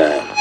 time.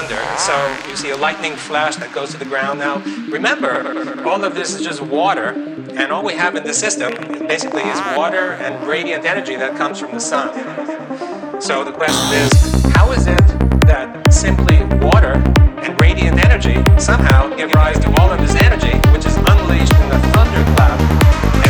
Thunder. So you see a lightning flash that goes to the ground. Now, remember, all of this is just water, and all we have in the system basically is water and radiant energy that comes from the sun. So the question is, how is it that simply water and radiant energy somehow give rise to all of this energy, which is unleashed in the thunderclap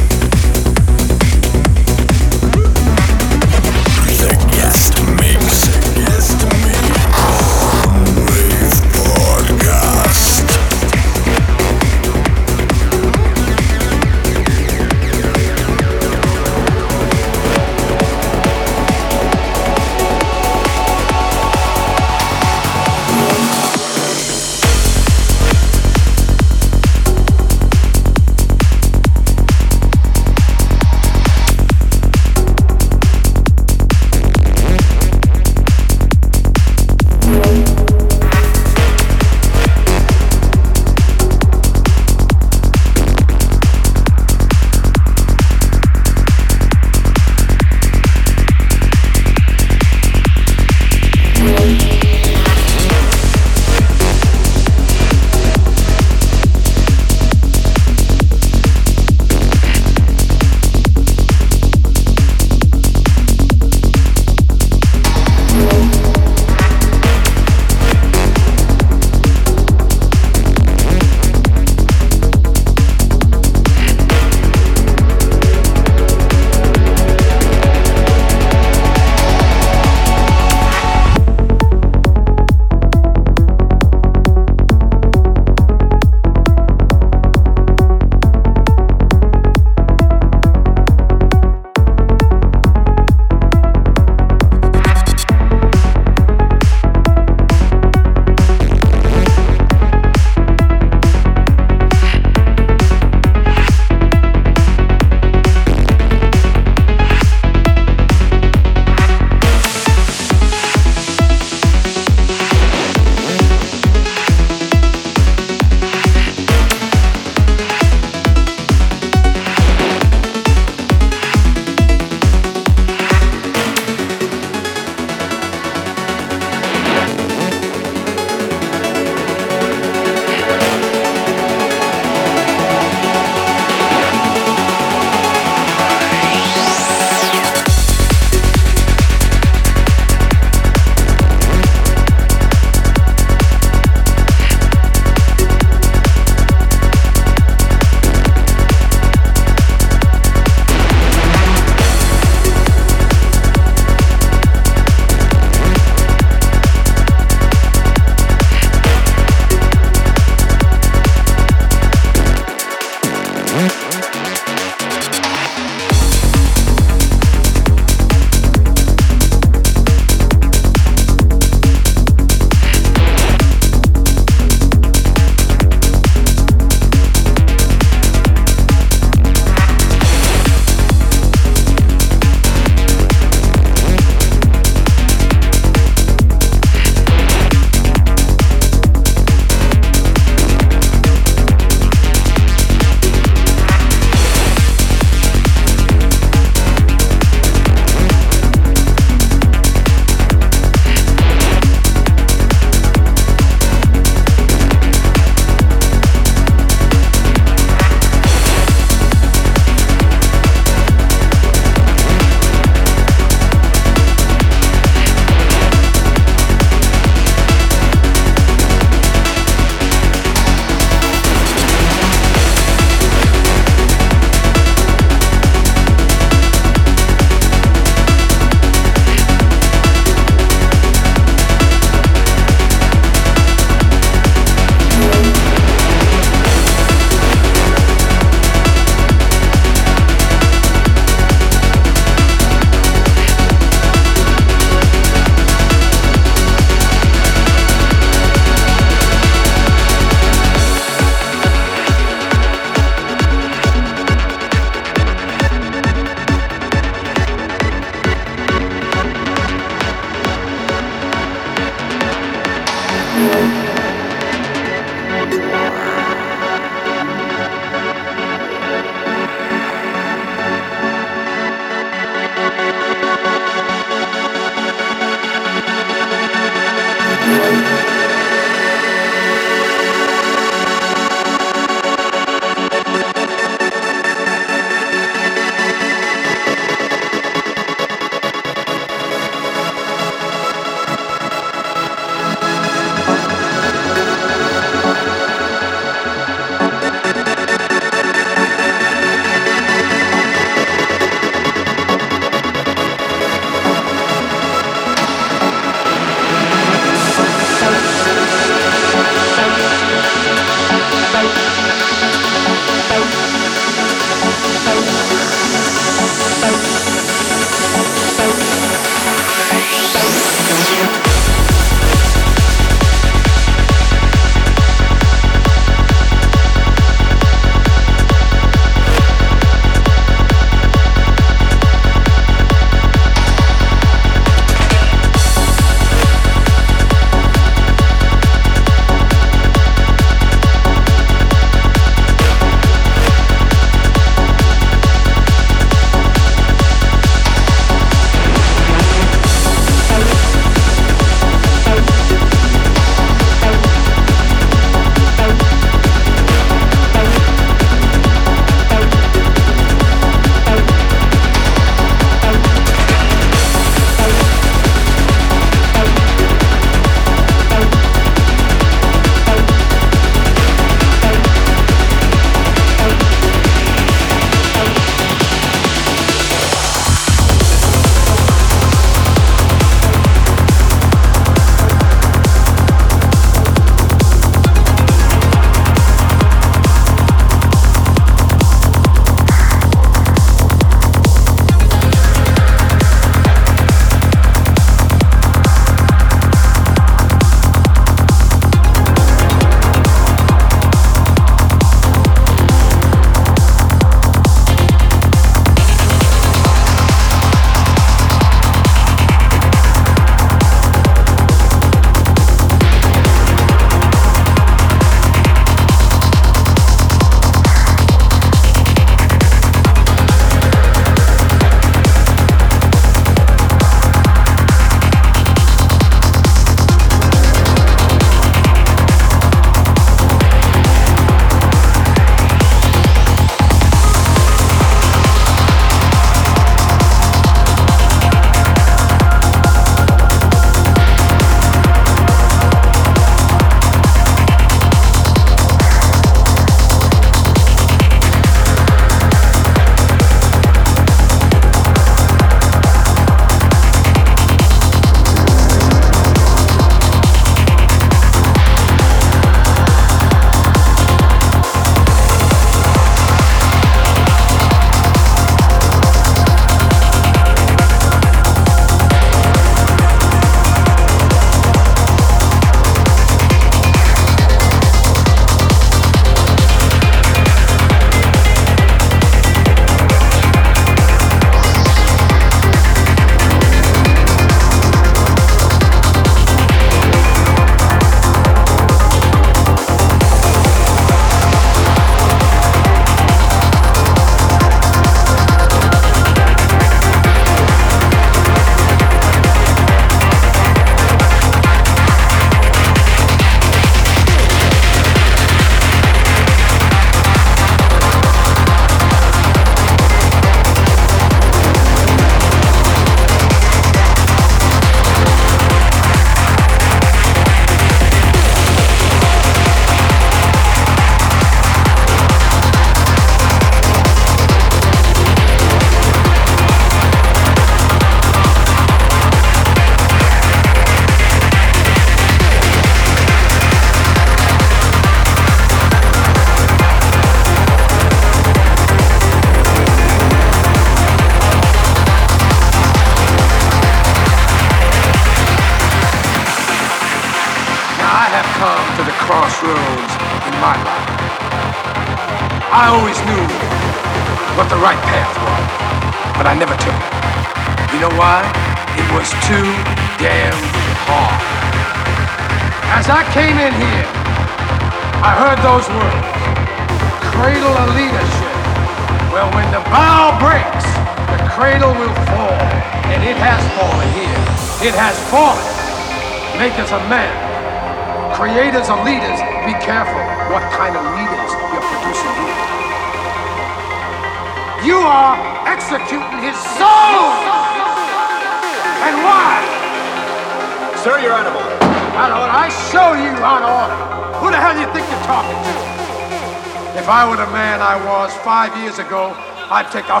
Years ago, I'd take a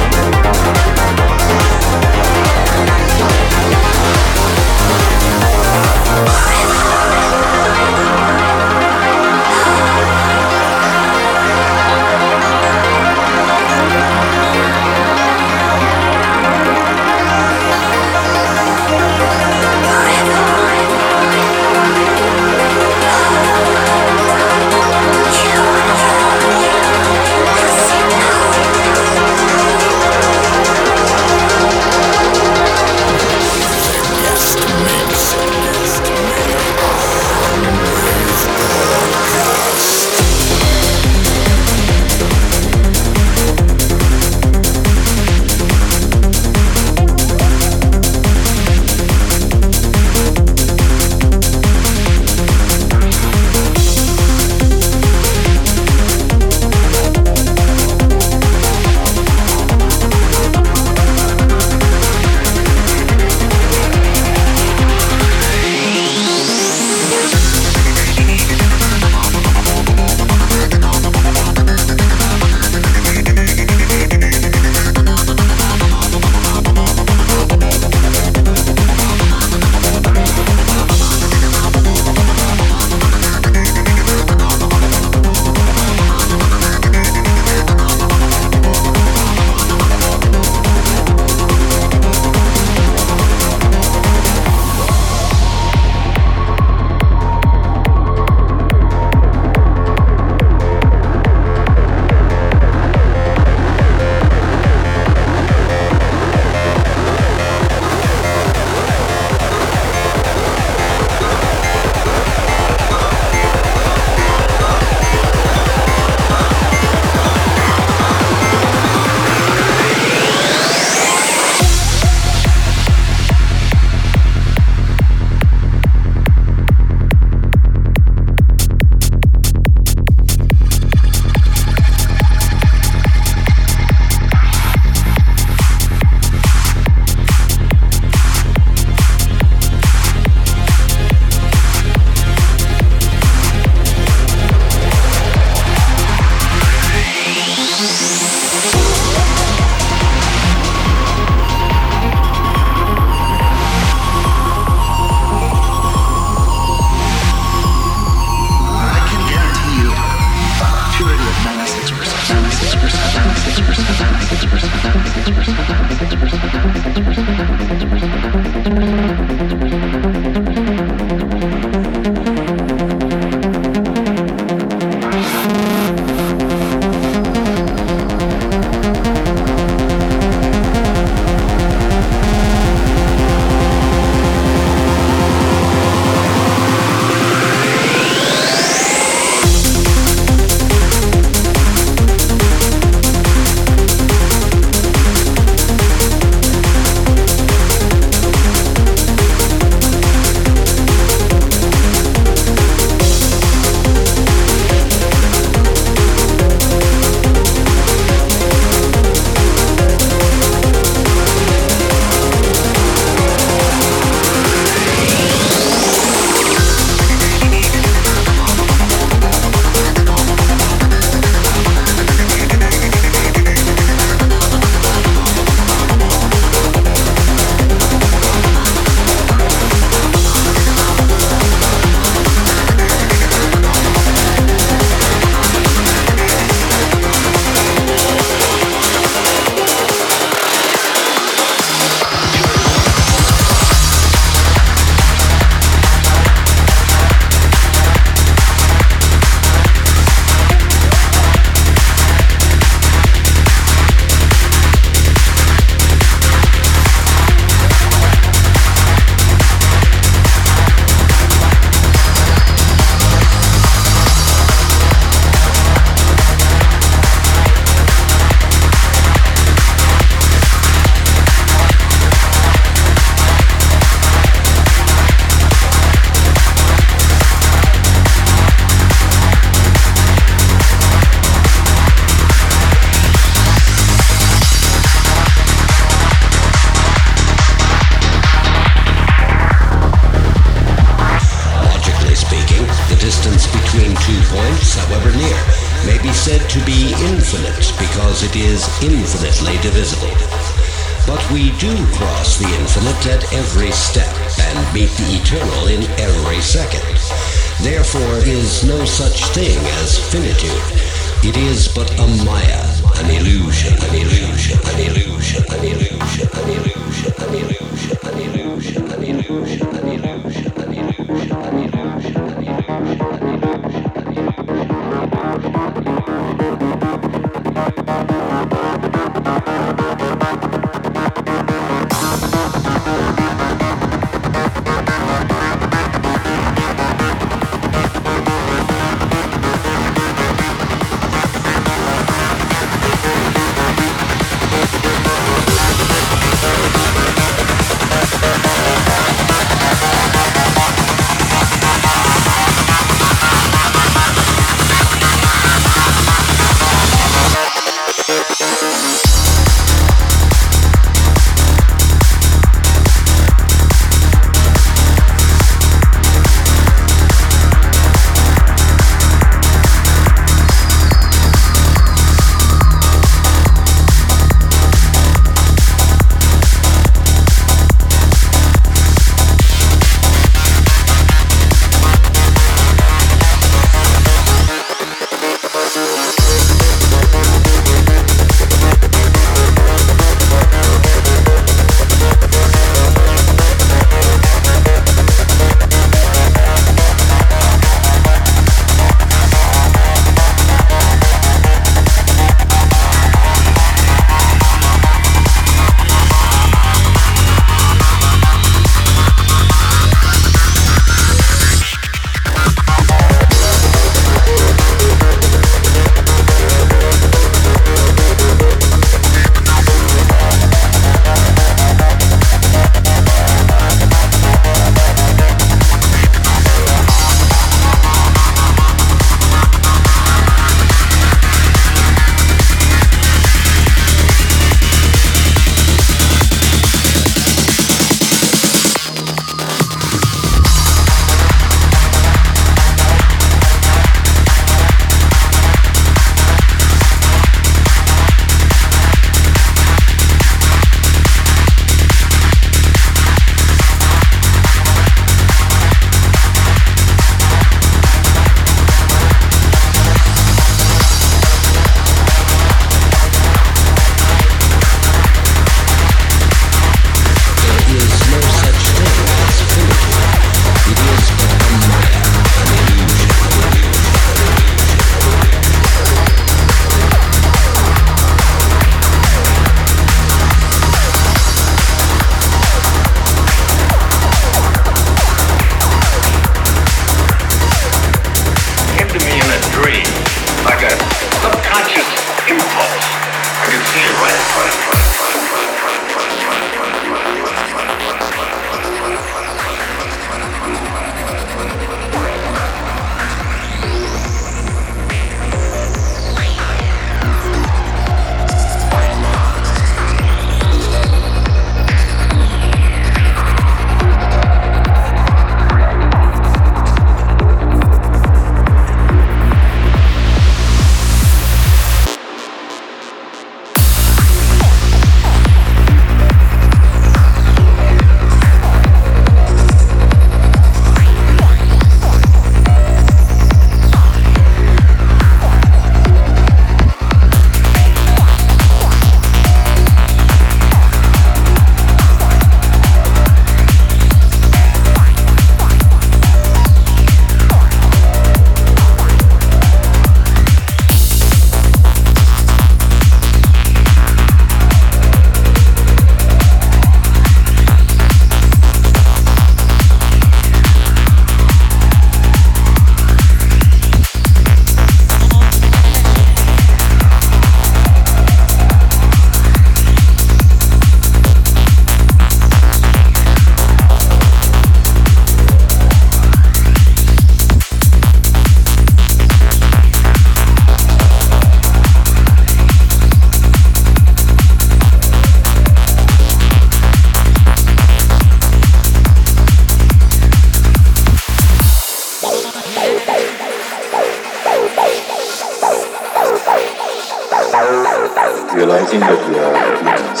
realizing that we are humans,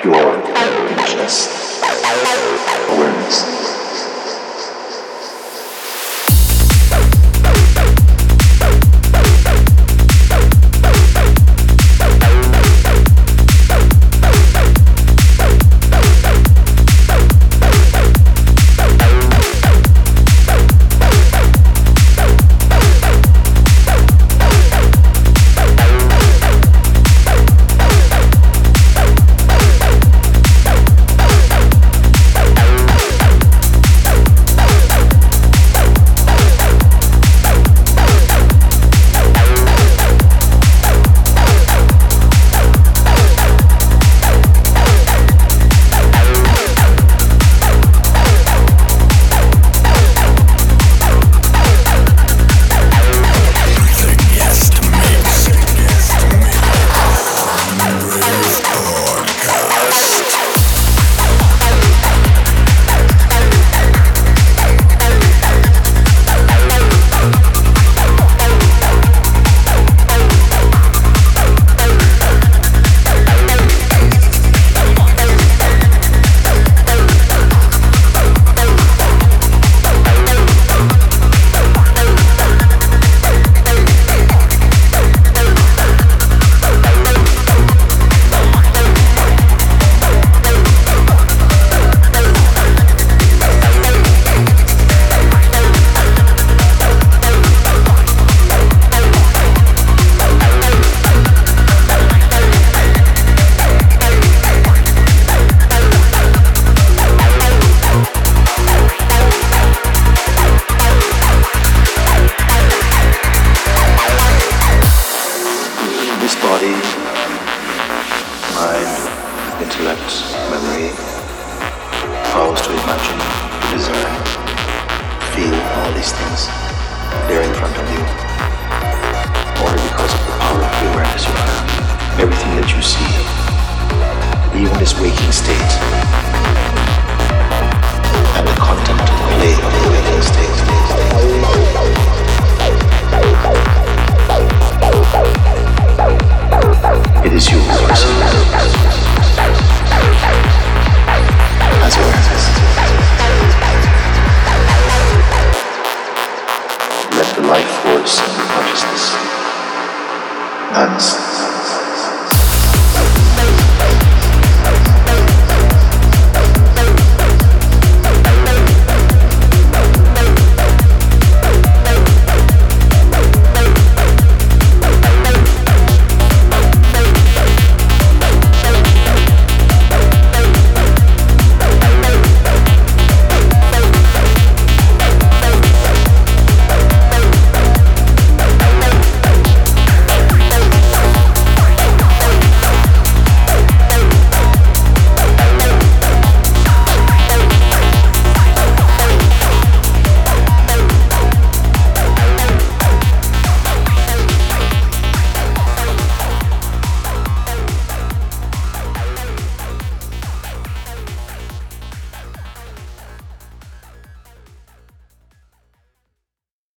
pure, just awareness.